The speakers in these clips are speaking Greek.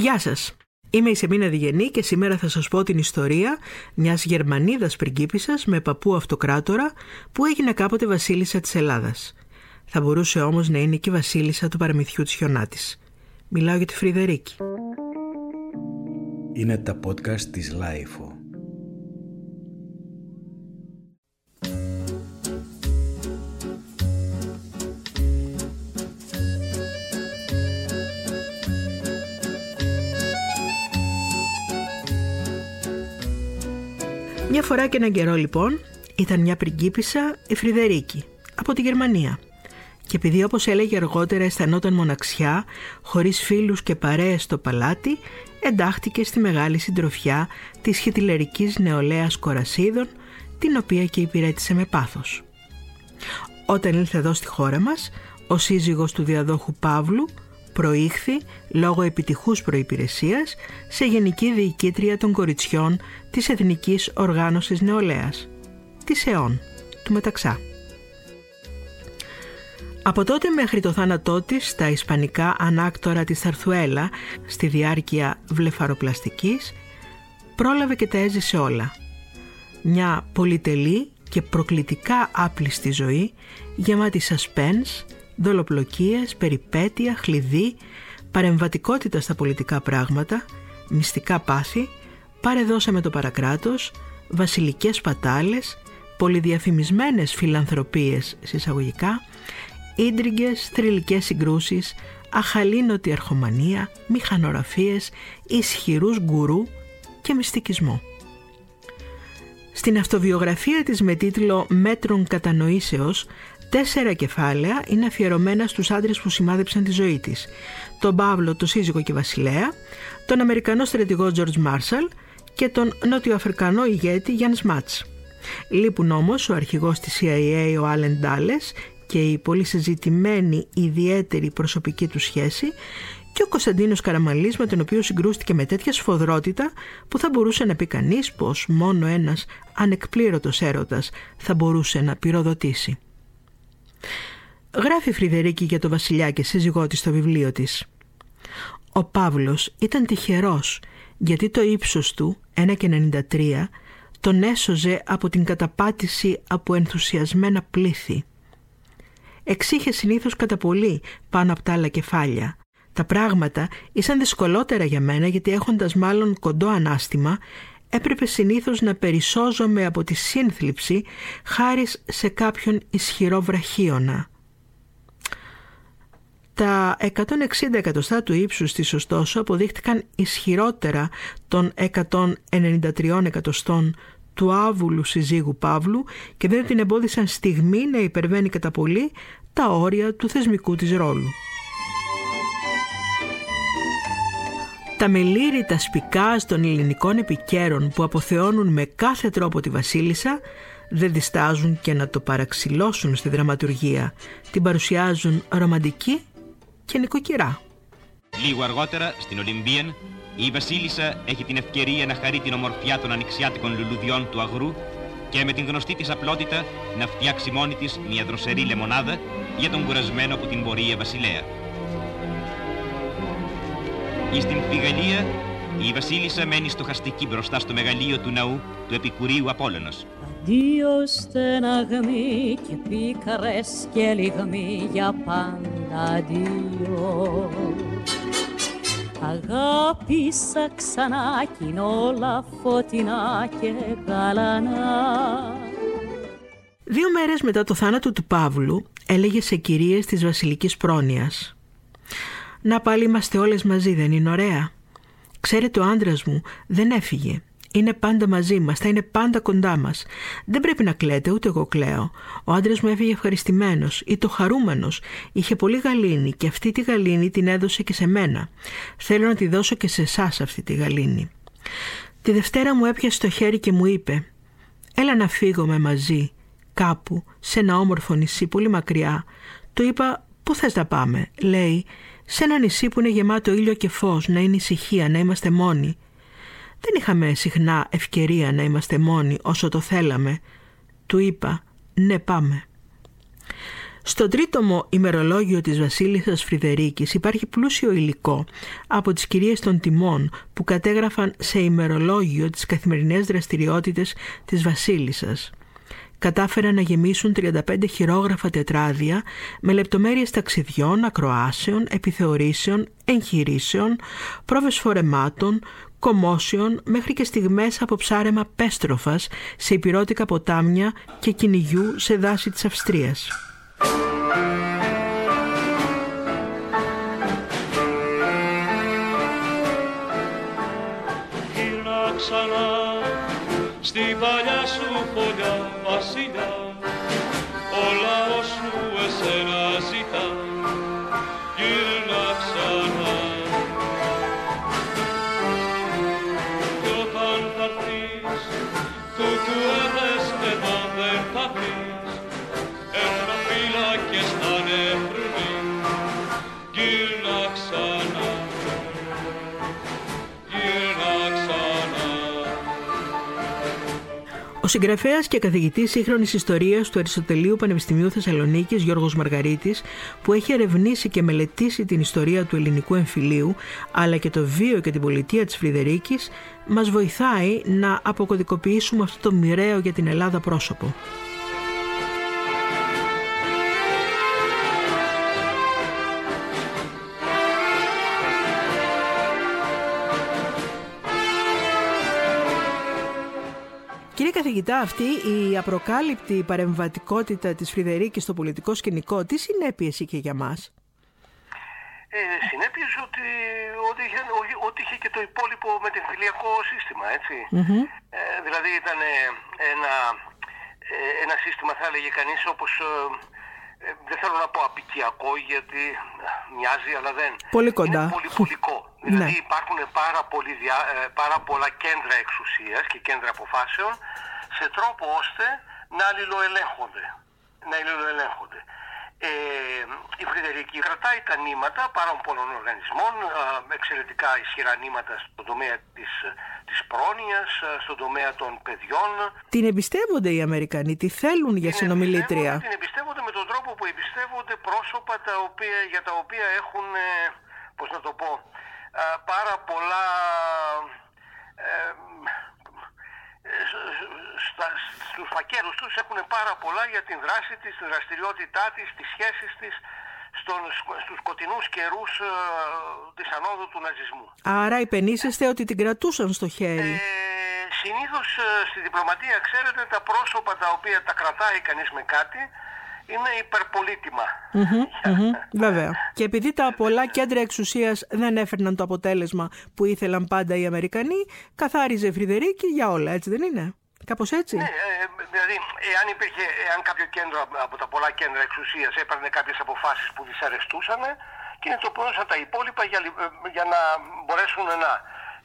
Γεια σας. Είμαι η Σεμίνα Διγενή και σήμερα θα σας πω την ιστορία μιας Γερμανίδας πριγκίπισσας με παππού αυτοκράτορα που έγινε κάποτε βασίλισσα της Ελλάδας. Θα μπορούσε όμως να είναι και βασίλισσα του παραμυθιού της Χιονάτης. Μιλάω για τη Φρειδερίκη. Είναι τα podcast της LiFO. Μια φορά και έναν καιρό λοιπόν ήταν μια πριγκίπισσα η Φρυδερίκη από τη Γερμανία και επειδή όπως έλεγε αργότερα αισθανόταν μοναξιά χωρίς φίλους και παρέες στο παλάτι εντάχθηκε στη μεγάλη συντροφιά της χιτιλερικής νεολαίας Κορασίδων την οποία και υπηρέτησε με πάθος. Όταν ήλθε εδώ στη χώρα μας ο σύζυγος του διαδόχου Παύλου προήχθη λόγω επιτυχούς προϋπηρεσίας σε Γενική Διοικήτρια των Κοριτσιών της Εθνικής Οργάνωσης Νεολαίας, της ΕΟΝ, του Μεταξά. Από τότε μέχρι το θάνατό της στα ισπανικά ανάκτορα της Αρθουέλα στη διάρκεια βλεφαροπλαστικής πρόλαβε και τα έζησε όλα. Μια πολυτελή και προκλητικά άπλιστη ζωή γεμάτη suspense, δολοπλοκίες, περιπέτεια, χλειδί, παρεμβατικότητα στα πολιτικά πράγματα, μυστικά πάθη, πάρε δώσε με το παρακράτος, βασιλικές σπατάλες, πολυδιαφημισμένες φιλανθρωπίες σε εισαγωγικά, ίντριγκες, θρυλικές συγκρούσεις, αχαλίνωτη αρχομανία, μηχανορραφίες, ισχυρούς γκουρού και μυστικισμό. Στην αυτοβιογραφία της με τίτλο «Μέτρον κατανοήσεως» Τέσσερα κεφάλαια είναι αφιερωμένα στους άντρες που σημάδεψαν τη ζωή της. Τον Παύλο, τον σύζυγο και βασιλέα, τον Αμερικανό στρατηγό George Marshall και τον Νότιο-Αφρικανό ηγέτη Γιάνν Μάτς. Λείπουν όμως ο αρχηγός της CIA ο Άλεν Ντάλες και η πολύ συζητημένη ιδιαίτερη προσωπική του σχέση και ο Κωνσταντίνος Καραμαλής με τον οποίο συγκρούστηκε με τέτοια σφοδρότητα που θα μπορούσε να πει κανείς πως μόνο ένας ανεκπλήρωτος έρωτας θα μπορούσε να πυροδοτήσει. Γράφει η Φρυδερίκη για το βασιλιά και σύζυγό της στο βιβλίο της. Ο Παύλος ήταν τυχερός γιατί το ύψος του, 1,93, τον έσωζε από την καταπάτηση από ενθουσιασμένα πλήθη. Εξήχε συνήθως κατά πολύ πάνω από τα άλλα κεφάλια. Τα πράγματα ήσαν δυσκολότερα για μένα γιατί έχοντας μάλλον κοντό ανάστημα έπρεπε συνήθως να περισσώζομαι από τη σύνθλιψη χάρη σε κάποιον ισχυρό βραχίωνα. Τα 160 εκατοστά του ύψους της ωστόσο αποδείχτηκαν ισχυρότερα των 193 εκατοστών του άβουλου συζύγου Παύλου και δεν την εμπόδισαν στιγμή να υπερβαίνει κατά πολύ τα όρια του θεσμικού της ρόλου. Τα μελήρητα σπικάς των ελληνικών επικέρων που αποθεώνουν με κάθε τρόπο τη βασίλισσα δεν διστάζουν και να το παραξηλώσουν στη δραματουργία. Την παρουσιάζουν ρομαντική και νοικοκυρά. Λίγο αργότερα, στην Ολυμπίεν, η Βασίλισσα έχει την ευκαιρία να χαρεί την ομορφιά των ανοιξιάτικων λουλουδιών του αγρού και με την γνωστή της απλότητα να φτιάξει μόνη της μια δροσερή λεμονάδα για τον κουρασμένο από την πορεία βασιλέα. Ή στην Πηγαλία, η Βασίλισσα μένει στοχαστική μπροστά στο μεγαλείο του ναού του Επικουρίου Απόλλωνος. Αντίος στεναγμοί και πίκαρες και λιγμοί για πάντα αντίος. Αγάπησα ξανά κι είναι όλα φωτεινά και γαλανά. Δύο μέρες μετά το θάνατο του Παύλου έλεγε σε κυρίες της βασιλικής πρόνοιας «Να πάλι είμαστε όλες μαζί, δεν είναι ωραία» Ξέρετε ο άντρας μου δεν έφυγε είναι πάντα μαζί μας, θα είναι πάντα κοντά μας. Δεν πρέπει να κλαίτε, ούτε εγώ κλαίω. Ο άντρας μου έφυγε ευχαριστημένος ή το χαρούμενος. Είχε πολύ γαλήνη και αυτή τη γαλήνη την έδωσε και σε μένα. Θέλω να τη δώσω και σε εσάς αυτή τη γαλήνη. Τη Δευτέρα μου έπιασε το χέρι και μου είπε «Έλα να φύγουμε μαζί, κάπου, σε ένα όμορφο νησί πολύ μακριά». Του είπα «Πού θες να πάμε» λέει «Σε ένα νησί που είναι γεμάτο ήλιο και φως, να είναι ησυχία, να είμαστε μόνοι». Δεν είχαμε συχνά ευκαιρία να είμαστε μόνοι όσο το θέλαμε. Του είπα «Ναι πάμε». Στο τρίτομο ημερολόγιο της βασίλισσας Φρυδερίκης υπάρχει πλούσιο υλικό από τις κυρίες των τιμών που κατέγραφαν σε ημερολόγιο τις καθημερινές δραστηριότητες της βασίλισσας. Κατάφεραν να γεμίσουν 35 χειρόγραφα τετράδια με λεπτομέρειες ταξιδιών, ακροάσεων, επιθεωρήσεων, εγχειρήσεων, πρόβες φορεμάτων, κομμόσεων μέχρι και στιγμές από ψάρεμα πέστροφας σε υπηρώτικα ποτάμια και κυνηγιού σε δάση της Αυστρίας. ξανά στην παλιά σου φωλιά Ο συγγραφέας και καθηγητής σύγχρονης ιστορίας του Αριστοτελείου Πανεπιστημίου Θεσσαλονίκης Γιώργος Μαργαρίτης που έχει ερευνήσει και μελετήσει την ιστορία του ελληνικού εμφυλίου αλλά και το βίο και την πολιτεία της Φρυδερίκης μας βοηθάει να αποκωδικοποιήσουμε αυτό το μοιραίο για την Ελλάδα πρόσωπο. Κύριε καθηγητά, αυτή η απροκάλυπτη παρεμβατικότητα της Φρυδερίκης στο πολιτικό σκηνικό, τι συνέπειες είχε για μας; Ε, συνέπειες ότι, ότι, είχε, ότι- ότι είχε και το υπόλοιπο με την φιλιακό σύστημα, έτσι. Ε, δηλαδή ήταν ε, ένα, ε, ένα σύστημα, θα έλεγε κανείς, όπως... ε, ε, δεν θέλω να πω απικιακό γιατί ε, μοιάζει αλλά δεν. Πολύ κοντά. Είναι πολυπολικό. δηλαδή Ναι. υπάρχουν πάρα, πολλοί διά- ε, πάρα πολλά κέντρα εξουσίας και κέντρα αποφάσεων σε τρόπο ώστε να αλληλοελέγχονται. Να αλληλοελέγχονται. Ε, η Φρυδερική κρατάει τα νήματα πάρα πολλών οργανισμών, ε, εξαιρετικά ισχυρά νήματα στον τομέα της, της πρόνοιας, ε, στον τομέα των παιδιών. Την εμπιστεύονται οι Αμερικανοί, τι θέλουν για Την συνομιλήτρια; εμπιστεύονται- Την εμπιστεύονται με τον τρόπο που εμπιστεύονται πρόσωπα τα οποία, για τα οποία έχουν, ε, πώς να το πω, ε, πάρα πολλά... Ε, ε, στα, στους φακέρους τους έχουν πάρα πολλά για την δράση της, τη δραστηριότητά της, τις σχέσεις της στον, στους σκοτεινούς καιρούς ε, της ανόδου του ναζισμού. Άρα υπενήσεστε ότι την κρατούσαν στο χέρι. Ε, συνήθως ε, στη διπλωματία, ξέρετε, τα πρόσωπα τα οποία τα κρατάει κανείς με κάτι είναι υπερπολίτημα. Μμμ, βέβαια. Και επειδή τα πολλά κέντρα εξουσίας δεν έφερναν το αποτέλεσμα που ήθελαν πάντα οι Αμερικανοί, καθάριζε η Φρυδερίκη για όλα, έτσι δεν είναι; Κάπως έτσι; Ναι, ε, δηλαδή, εάν υπήρχε, εάν κάποιο κέντρο από τα πολλά κέντρα εξουσίας έπαιρνε κάποιες αποφάσεις που δυσαρεστούσαν, κινητοποιούσαν τα υπόλοιπα για, λι- ε, για να μπορέσουν να...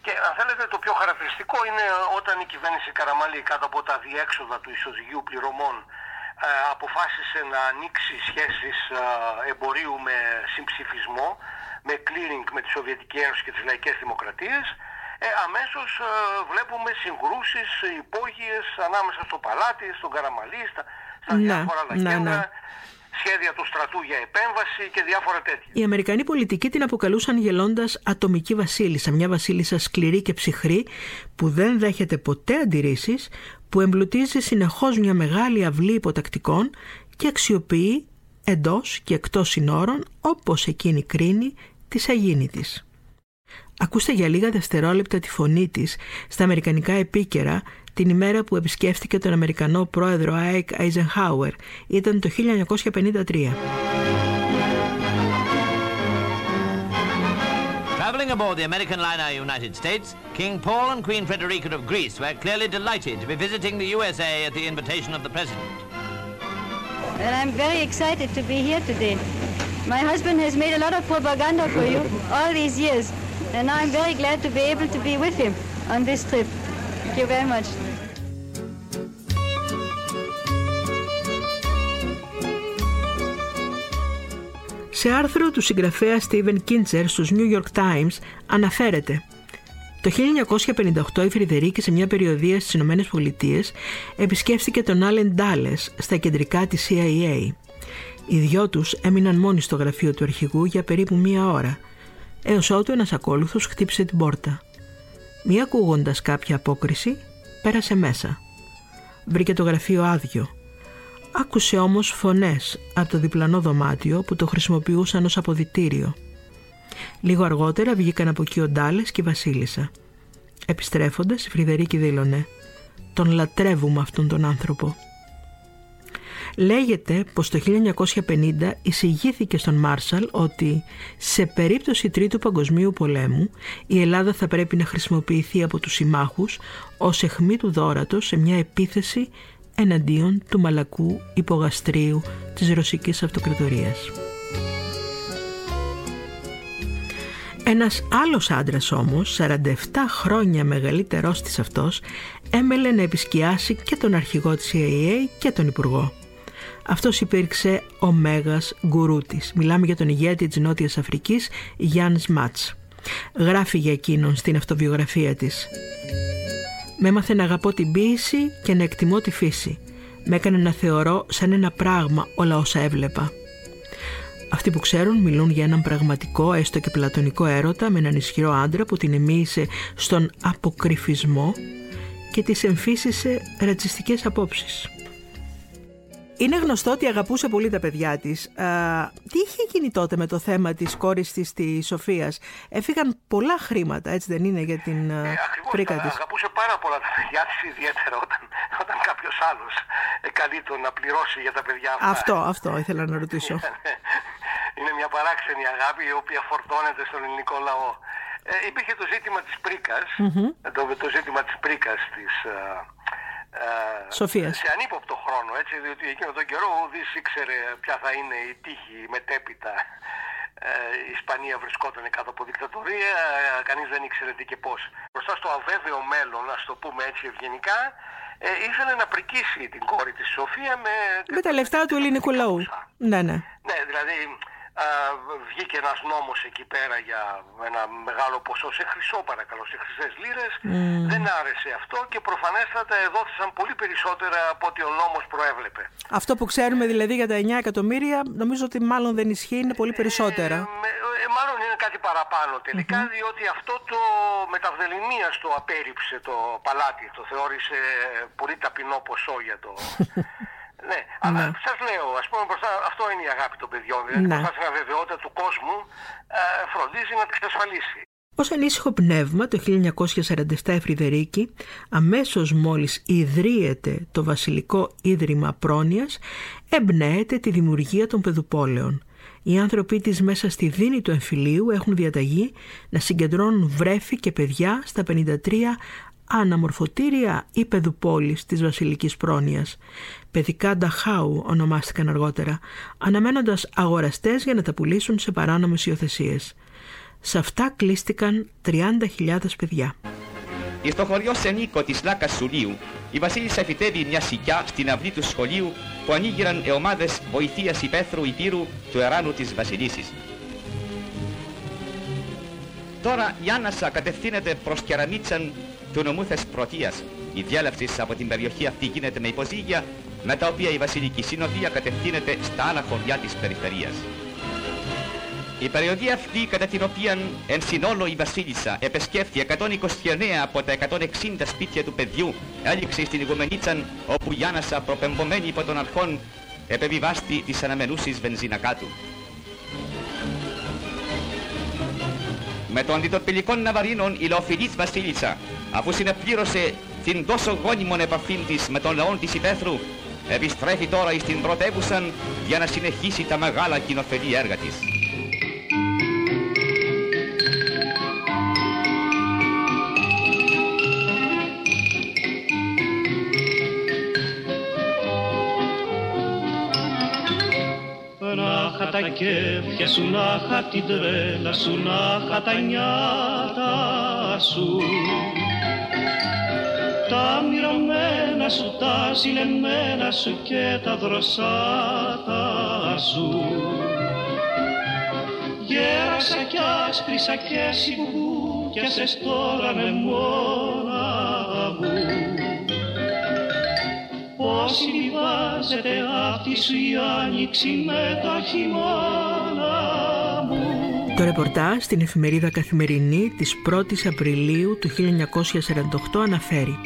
Και αν θέλετε το πιο χαρακτηριστικό είναι όταν η κυβέρνηση Καραμαλή κάτω από τα διέξοδα του ισοζυγίου πληρωμών ε, αποφάσισε να ανοίξει σχέσεις ε, εμπορίου με συμψηφισμό, με clearing με τη Σοβιετική Ένωση και τις λαϊκές δημοκρατίες, ε, αμέσως ε, βλέπουμε συγκρούσεις υπόγειες ανάμεσα στο Παλάτι, στον Καραμαλή, στα, στα Ναι, διάφορα άλλα ναι, κέντρα, ναι. σχέδια του στρατού για επέμβαση και διάφορα τέτοια. Οι Αμερικανοί πολιτικοί την αποκαλούσαν γελώντας ατομική βασίλισσα, μια βασίλισσα σκληρή και ψυχρή που δεν δέχεται ποτέ αντιρρήσεις, που εμπλουτίζει συνεχώς μια μεγάλη αυλή υποτακτικών και αξιοποιεί εντός και εκτός συνόρων όπως εκείνη κρίνει της σαγίνη της. Ακούστε για λίγα δευτερόλεπτα τη φωνή της στα αμερικανικά επίκαιρα την ημέρα που επισκέφθηκε τον Αμερικανό πρόεδρο Άικ Eisenhower. Ήταν το 1953. Traveling aboard the American liner United States, King Paul and Queen Frederica of Greece were clearly delighted to be visiting the USA at the invitation of the President. And I'm very excited to be here today. My husband has made a lot of propaganda for you all these years, and I'm very glad to be able to be with him on this trip. Thank you very much. Σε άρθρο του συγγραφέα Steven Kinzer στους New York Times αναφέρεται το 1958 η Φρυδερίκη σε μια περιοδία στις Ηνωμένες Πολιτείες επισκέφθηκε τον Άλεν Ντάλες στα κεντρικά της CIA. Οι δυο τους έμειναν μόνοι στο γραφείο του αρχηγού για περίπου μία ώρα, έως ότου ένας ακόλουθος χτύπησε την πόρτα. Μη ακούγοντας κάποια απόκριση, πέρασε μέσα. Βρήκε το γραφείο άδειο. Άκουσε όμως φωνές από το διπλανό δωμάτιο που το χρησιμοποιούσαν ως αποδητήριο. Λίγο αργότερα βγήκαν από εκεί ο Ντάλες και η Βασίλισσα. Επιστρέφοντας, η Φρυδερίκη δήλωνε «Τον λατρεύουμε αυτόν τον άνθρωπο». Λέγεται πως το 1950 εισηγήθηκε στον Μάρσαλ ότι σε περίπτωση Τρίτου Παγκοσμίου Πολέμου η Ελλάδα θα πρέπει να χρησιμοποιηθεί από τους συμμάχους ως εχμή του δόρατος σε μια επίθεση εναντίον του μαλακού υπογαστρίου της Ρωσικής Αυτοκρατορίας. Ένας άλλος άντρας όμως, 47 χρόνια μεγαλύτερός της αυτός, έμελε να επισκιάσει και τον αρχηγό της CIA και τον Υπουργό. Αυτός υπήρξε ο Μέγας γκουρού της. Μιλάμε για τον ηγέτη της Νότιας Αφρικής, Γιάννης Μάτς. Γράφει για εκείνον στην αυτοβιογραφία της. Με έμαθε να αγαπώ την ποίηση και να εκτιμώ τη φύση. Με έκανε να θεωρώ σαν ένα πράγμα όλα όσα έβλεπα. Αυτοί που ξέρουν μιλούν για έναν πραγματικό έστω και πλατωνικό έρωτα με έναν ισχυρό άντρα που την εμίησε στον αποκρυφισμό και της εμφύσισε ρατσιστικές απόψεις. Είναι γνωστό ότι αγαπούσε πολύ τα παιδιά της. Τι είχε γίνει τότε με το θέμα της κόρης της, της Σοφίας; Έφυγαν πολλά χρήματα, έτσι δεν είναι, για την ε, πρίκα της; Αγαπούσε πάρα πολλά τα παιδιά της, ιδιαίτερα όταν, όταν κάποιος άλλος καλεί τον να πληρώσει για τα παιδιά αυτά. Αυτό, αυτό ήθελα να ρωτήσω. είναι μια παράξενη αγάπη η οποία φορτώνεται στον ελληνικό λαό. Ε, υπήρχε το ζήτημα της πρίκας, το, το ζήτημα της πρίκας της, ε, Σοφίας. σε ανύποπτο χρόνο, έτσι, διότι εκείνο τον καιρό ο Δης ήξερε ποια θα είναι η τύχη μετέπειτα. Ε, η Ισπανία βρισκόταν κάτω από δικτατορία, ε, κανείς δεν ήξερε τι και πώς. Μπροστά στο αβέβαιο μέλλον, να το πούμε έτσι ευγενικά, ε, ήθελε να πρικίσει την κόρη της Σοφία με... Με τα λεφτά του ελληνικού λαού. Ναι, ναι. Ναι, δηλαδή α, βγήκε ένας νόμος εκεί πέρα για ένα μεγάλο ποσό σε χρυσό παρακαλώ, σε χρυσές λίρες. Δεν άρεσε αυτό και προφανέστατα εδόθησαν πολύ περισσότερα από ό,τι ο νόμος προέβλεπε. Αυτό που ξέρουμε δηλαδή για τα 9 εκατομμύρια νομίζω ότι μάλλον δεν ισχύει, είναι πολύ περισσότερα. Ε, με- ε, μάλλον είναι κάτι παραπάνω τελικά, διότι αυτό το μεταυδελημίας το απέρριψε το παλάτι, το θεώρησε πολύ ταπεινό ποσό για το... ναι, αλλά Ναι. σας λέω, ας πούμε, μπροστά, αυτό είναι η αγάπη των παιδιών, δηλαδή Ναι. μπροστά στην αβεβαιότητα του κόσμου, ε, φροντίζει να την εξασφαλίσει. Ως ανήσυχο πνεύμα το 1947 η Φρυδερίκη, αμέσως μόλις ιδρύεται το Βασιλικό Ίδρυμα Πρόνοιας, εμπνέεται τη δημιουργία των παιδουπόλεων. Οι άνθρωποι της μέσα στη δίνη του εμφυλίου έχουν διαταγή να συγκεντρώνουν βρέφη και παιδιά στα 53 αναμορφωτήρια ή παιδουπόλεις της Βασιλικής Πρόνοιας. Παιδικά νταχάου ονομάστηκαν αργότερα, αναμένοντας αγοραστές για να τα πουλήσουν σε παράνομες υιοθεσίες. Σε αυτά κλείστηκαν 30.000 παιδιά. Στο χωριό Σενίκο της Λάκας Σουλίου, η Βασίλισσα φυτεύει μια σικιά στην αυλή του σχολείου που ανοίγηραν οι ομάδες βοηθείας υπαίθρου υπήρου του εράνου της Βασιλίσης. Τώρα η Άννασα κατευθύνεται προς Κεραμίτσαν του νομού Θεσπρωτείας. Η διέλευση από την περιοχή αυτή γίνεται με υποζύγια, με τα οποία η Βασιλική Συνοδεία κατευθύνεται στα άλλα χωριά της περιφερείας. Η περιοδία αυτή κατά την οποία εν συνόλο η Βασίλισσα επεσκέφθη 129 από τα 160 σπίτια του παιδιού έληξε στην Ιγουμενίτσαν όπου η Άννασα προπεμπομένη υπό των αρχών επεβιβάστη της αναμενούσης βενζίνα κάτω. Με το αντιτοπιλικό ναυαρίνων η λαοφιλής Βασίλισσα αφού συνεπλήρωσε την τόσο γόνιμον επαφή της με τον λαό της υπαίθρου επιστρέφει τώρα εις την πρωτεύουσαν για να συνεχίσει τα μεγάλα κοινοφελή έργα της. Να είχα τα κέφια σου, να είχα την τρέλα σου, να είχα τα νιάτα σου. Τα μυρωμένα σου, τα ζηλεμένα σου και τα δροσάτα σου. Γέρασα κι άσπρισα και εσύ που πιάσες τώρα με μόνα μου. Πώς συμβιβάζεται αυτή σου η άνοιξη με τα χειμώνα; μου Το ρεπορτάζ στην εφημερίδα Καθημερινή της 1ης Απριλίου του 1948 αναφέρει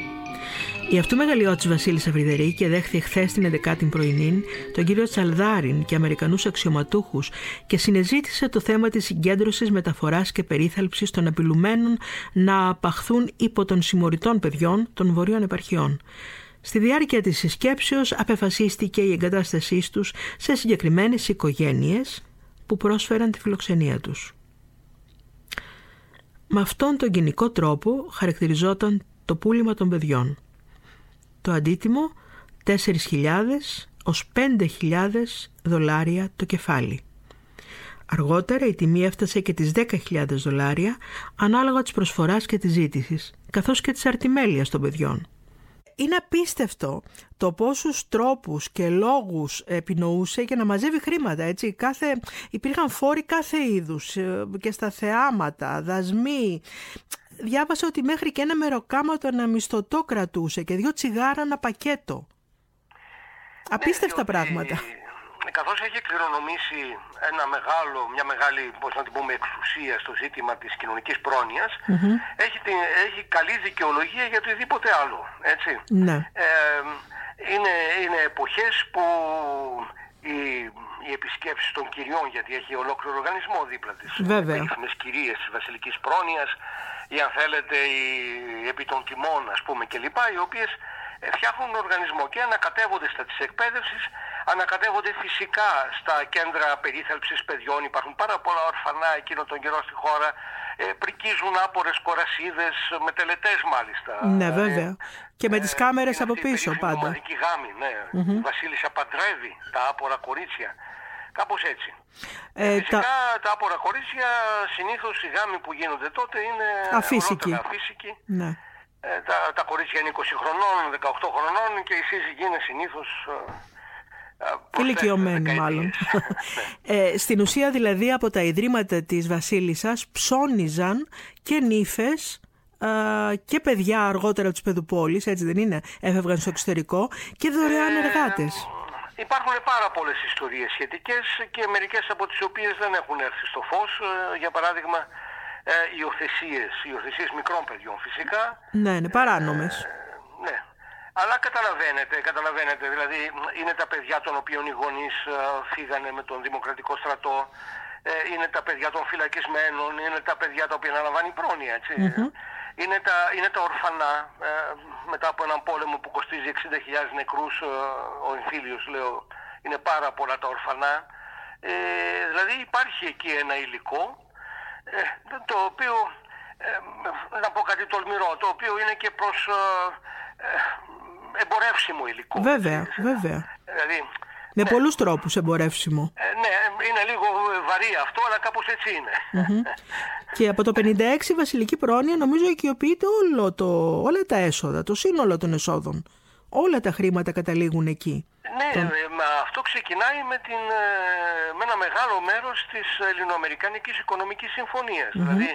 η αυτού μεγαλειώτης Βασίλισσα Φρυδερίκη δέχθη χθες την 11η πρωινή τον κύριο Τσαλδάριν και Αμερικανούς αξιωματούχους και συνεζήτησε το θέμα της συγκέντρωσης, μεταφοράς και περίθαλψης των απειλουμένων να απαχθούν υπό των συμμοριτών παιδιών των βορείων επαρχιών. Στη διάρκεια της συσκέψεως απεφασίστηκε η εγκατάστασής τους σε συγκεκριμένες οικογένειες που πρόσφεραν τη φιλοξενία τους. Με αυτόν τον κοινικό τρόπο χαρακτηριζόταν το πούλημα των παιδιών. Το αντίτιμο 4.000 ως 5.000 δολάρια το κεφάλι. Αργότερα η τιμή έφτασε και τις 10.000 δολάρια ανάλογα της προσφοράς και της ζήτησης, καθώς και της αρτιμέλειας των παιδιών. Είναι απίστευτο το πόσους τρόπους και λόγους επινοούσε για να μαζεύει χρήματα. Έτσι. Κάθε, υπήρχαν φόροι κάθε είδους ε, και στα θεάματα, δασμοί. Διάβασα ότι μέχρι και ένα μεροκάματο ένα μισθωτό κρατούσε και δύο τσιγάρα ένα πακέτο. Απίστευτα Ναι, πράγματα. Καθώς έχει κληρονομήσει ένα μεγάλο, μια μεγάλη πώς να την πούμε, εξουσία στο ζήτημα της κοινωνικής πρόνοιας, έχει, την, έχει καλή δικαιολογία για οτιδήποτε άλλο. Έτσι. Ναι. Ε, είναι, είναι εποχές που οι, οι επισκέψεις των κυριών, γιατί έχει ολόκληρο οργανισμό δίπλα της, Βέβαια. περίφημες κυρίες της βασιλικής πρόνοιας, ή αν θέλετε οι επί των τιμών ας πούμε κλπ, οι οποίες ε, φτιάχνουν οργανισμό και ανακατεύονται στα της εκπαίδευσης, ανακατεύονται φυσικά στα κέντρα περίθαλψης παιδιών, υπάρχουν πάρα πολλά ορφανά εκείνο τον καιρό στη χώρα, ε, πρικίζουν άπορες κορασίδες, με τελετές μάλιστα. Ναι, Ε, βέβαια. Και με τις κάμερες είναι από αυτή η πίσω περίφημη πάντα. ομαδική γάμη, ναι. Η Βασίλισσα παντρεύει τα άπορα κορίτσια. Κάπως έτσι. Ε, Φυσικά τα... τα... άπορα κορίτσια συνήθως οι γάμοι που γίνονται τότε είναι Αφύσικοι. ολόκληρα αφύσικοι. Ναι. Ε, τα, τα κορίτσια είναι 20 χρονών, 18 χρονών και οι σύζυγοι είναι συνήθως... ε, ε, προς Ηλικιωμένοι δεκαετίες. μάλλον. Ναι. ε, στην ουσία δηλαδή από τα ιδρύματα της Βασίλισσας ψώνιζαν και νύφες α, και παιδιά αργότερα από τις παιδουπόλεις, έτσι δεν είναι, έφευγαν στο εξωτερικό και δωρεάν Ε, εργάτες. Υπάρχουν πάρα πολλές ιστορίες σχετικές και μερικές από τις οποίες δεν έχουν έρθει στο φως. Ε, Για παράδειγμα, ε, υιοθεσίες, υιοθεσίες μικρών παιδιών φυσικά. Ναι, είναι παράνομες. Ναι. Αλλά καταλαβαίνετε, καταλαβαίνετε, δηλαδή είναι τα παιδιά των οποίων οι γονείς ε, φύγανε με τον Δημοκρατικό στρατό, ε, είναι τα παιδιά των φυλακισμένων, είναι τα παιδιά τα οποία αναλαμβάνει πρόνοια, έτσι. Είναι, τα, είναι τα ορφανά, ε, μετά από έναν πόλεμο που κοστίζει 60.000 νεκρούς, ε, ο εμφύλιος λέω, είναι πάρα πολλά τα ορφανά. Ε, δηλαδή υπάρχει εκεί ένα υλικό, ε, το οποίο, ε, να πω κάτι τολμηρό, το οποίο είναι και προς ε, ε, εμπορεύσιμο υλικό. Βέβαια, βέβαια. Δηλαδή, Με πολλούς τρόπους εμπορεύσιμο. ε, ναι, είναι λίγο βαρύ αυτό, αλλά κάπως έτσι είναι. Και από το 56 η βασιλική πρόνοια νομίζω οικειοποιείται όλο το, όλα τα έσοδα, το σύνολο των εσόδων. Όλα τα χρήματα καταλήγουν εκεί. Ναι, ε, μα αυτό ξεκινάει με, την, ε, με ένα μεγάλο μέρος της Ελληνοαμερικανικής Οικονομικής Συμφωνίας. Δηλαδή,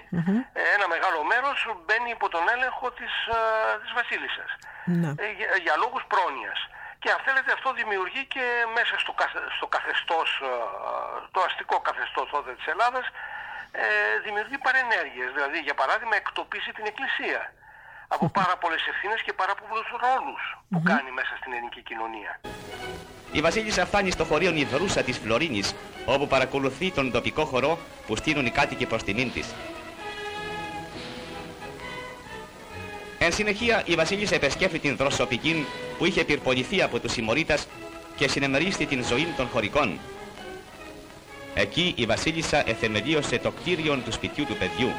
ε, ένα μεγάλο μέρος μπαίνει υπό τον έλεγχο της, ε, της Βασίλισσας. Ναι. Ε, για, για λόγους πρόνοιας. Και αν θέλετε αυτό δημιουργεί και μέσα στο, καθε- στο καθεστώς, ε, το αστικό καθεστώς τότε της Ελλάδας, ε, δημιουργεί παρενέργειες. Δηλαδή, για παράδειγμα, εκτοπίσει την Εκκλησία από πάρα πολλές ευθύνες και πάρα πολλούς ρόλους που κάνει μέσα στην ελληνική κοινωνία. Η Βασίλισσα φτάνει στο χωρίο Ιδρούσα της Φλωρίνης, όπου παρακολουθεί τον τοπικό χορό που στείλουν οι κάτοικοι προς τιμήν της. Εν συνεχεία, η Βασίλισσα επεσκέφθη την δροσοπική που είχε πυρποληθεί από τους συμμορίτας και συνεμερίστη την ζωή των χωρικών. Εκεί η Βασίλισσα εθεμελίωσε το κτίριο του σπιτιού του παιδιού.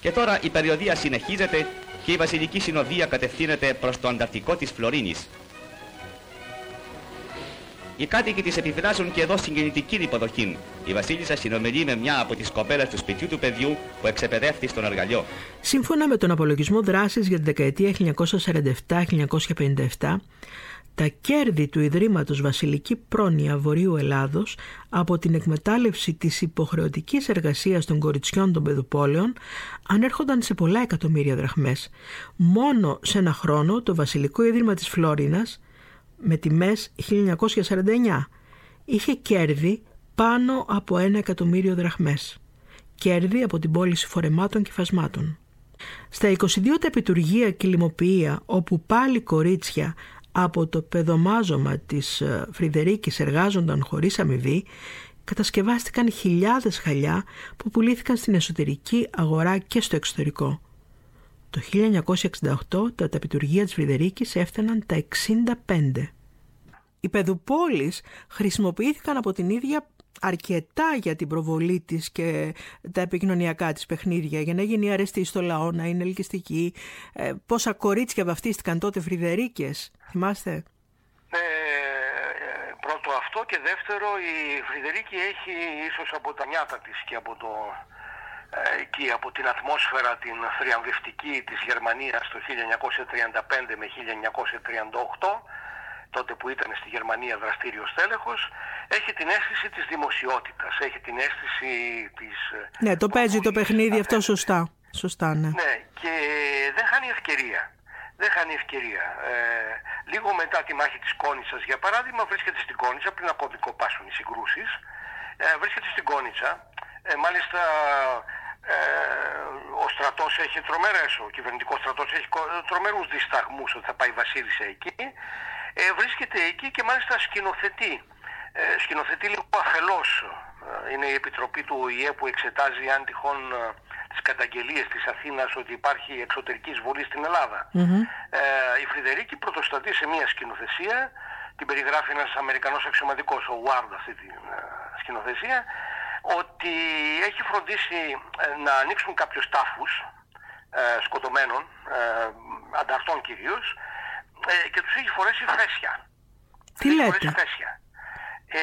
Και τώρα η περιοδία συνεχίζεται και η Βασιλική Συνοδεία κατευθύνεται προς το ανταρτικό της Φλωρίνης. Οι κάτοικοι της επιφυλάσσουν και εδώ συγκινητική υποδοχή. Η Βασίλισσα συνομιλεί με μια από τις κοπέλες του σπιτιού του παιδιού που εξεπαιδεύτηκε στον εργαλειό. Σύμφωνα με τον απολογισμό δράσης για τη δεκαετία 1947-1957, τα κέρδη του Ιδρύματος Βασιλική Πρόνοια Βορείου Ελλάδος από την εκμετάλλευση της υποχρεωτικής εργασίας των κοριτσιών των παιδοπόλεων ανέρχονταν σε πολλά εκατομμύρια δραχμές. Μόνο σε ένα χρόνο το Βασιλικό Ίδρυμα της Φλόρινας με τιμές 1949 είχε κέρδη πάνω από ένα εκατομμύριο δραχμές. Κέρδη από την πώληση φορεμάτων και φασμάτων. Στα 22 τα επιτουργία και λιμοποιία όπου πάλι κορίτσια από το παιδομάζωμα της ε, Φρυδερίκης εργάζονταν χωρίς αμοιβή κατασκευάστηκαν χιλιάδες χαλιά που πουλήθηκαν στην εσωτερική αγορά και στο εξωτερικό. Το 1968 τα ταπιτουργία της Φρυδερίκης έφταναν τα 65. Οι παιδουπόλεις χρησιμοποιήθηκαν από την ίδια αρκετά για την προβολή της και τα επικοινωνιακά της παιχνίδια για να γίνει αρεστή στο λαό, να είναι ελκυστική. Ε, πόσα κορίτσια βαφτίστηκαν τότε Φρυδερίκες, θυμάστε; Ε, πρώτο αυτό και δεύτερο η Φρυδερίκη έχει ίσως από τα νιάτα της και από το ε, εκεί από την ατμόσφαιρα την θριαμβευτική της Γερμανίας το 1935 με 1938 τότε που ήταν στη Γερμανία δραστήριος τέλεχος, έχει την αίσθηση της δημοσιότητας, έχει την αίσθηση της... Ε, ναι, το παίζει το παιχνίδι αυτό σωστά. Σωστά, ναι. Ναι, και δεν χάνει ευκαιρία. Δεν χάνει ευκαιρία. Ε, λίγο μετά τη μάχη της Κόνιτσας, για παράδειγμα, βρίσκεται στην Κόνιτσα, πριν ακόμη κοπάσουν οι συγκρούσεις, ε, βρίσκεται στην Κόνιτσα, ε, μάλιστα ε, ο στρατός έχει τρομερές, ο κυβερνητικός στρατός έχει τρομερούς δισταγμούς ότι θα πάει η Βασίλισσα εκεί ε, βρίσκεται εκεί και μάλιστα σκηνοθετεί. Ε, σκηνοθετεί λίγο αφελώς. Ε, είναι η Επιτροπή του ΟΗΕ που εξετάζει αν τυχόν ε, τις καταγγελίες της Αθήνας ότι υπάρχει εξωτερική εισβολή στην ελλαδα Ε, η Φρυδερίκη πρωτοστατεί σε μια σκηνοθεσία, την περιγράφει ένας Αμερικανός αξιωματικός, ο Ward αυτή τη ε, σκηνοθεσία, ότι έχει φροντίσει να ανοίξουν κάποιους τάφους σκοτωμένων, ανταρτών κυρίως, ε, και τους έχει φορέσει φρέσια. Τι λέτε; Φρέσια. Ε,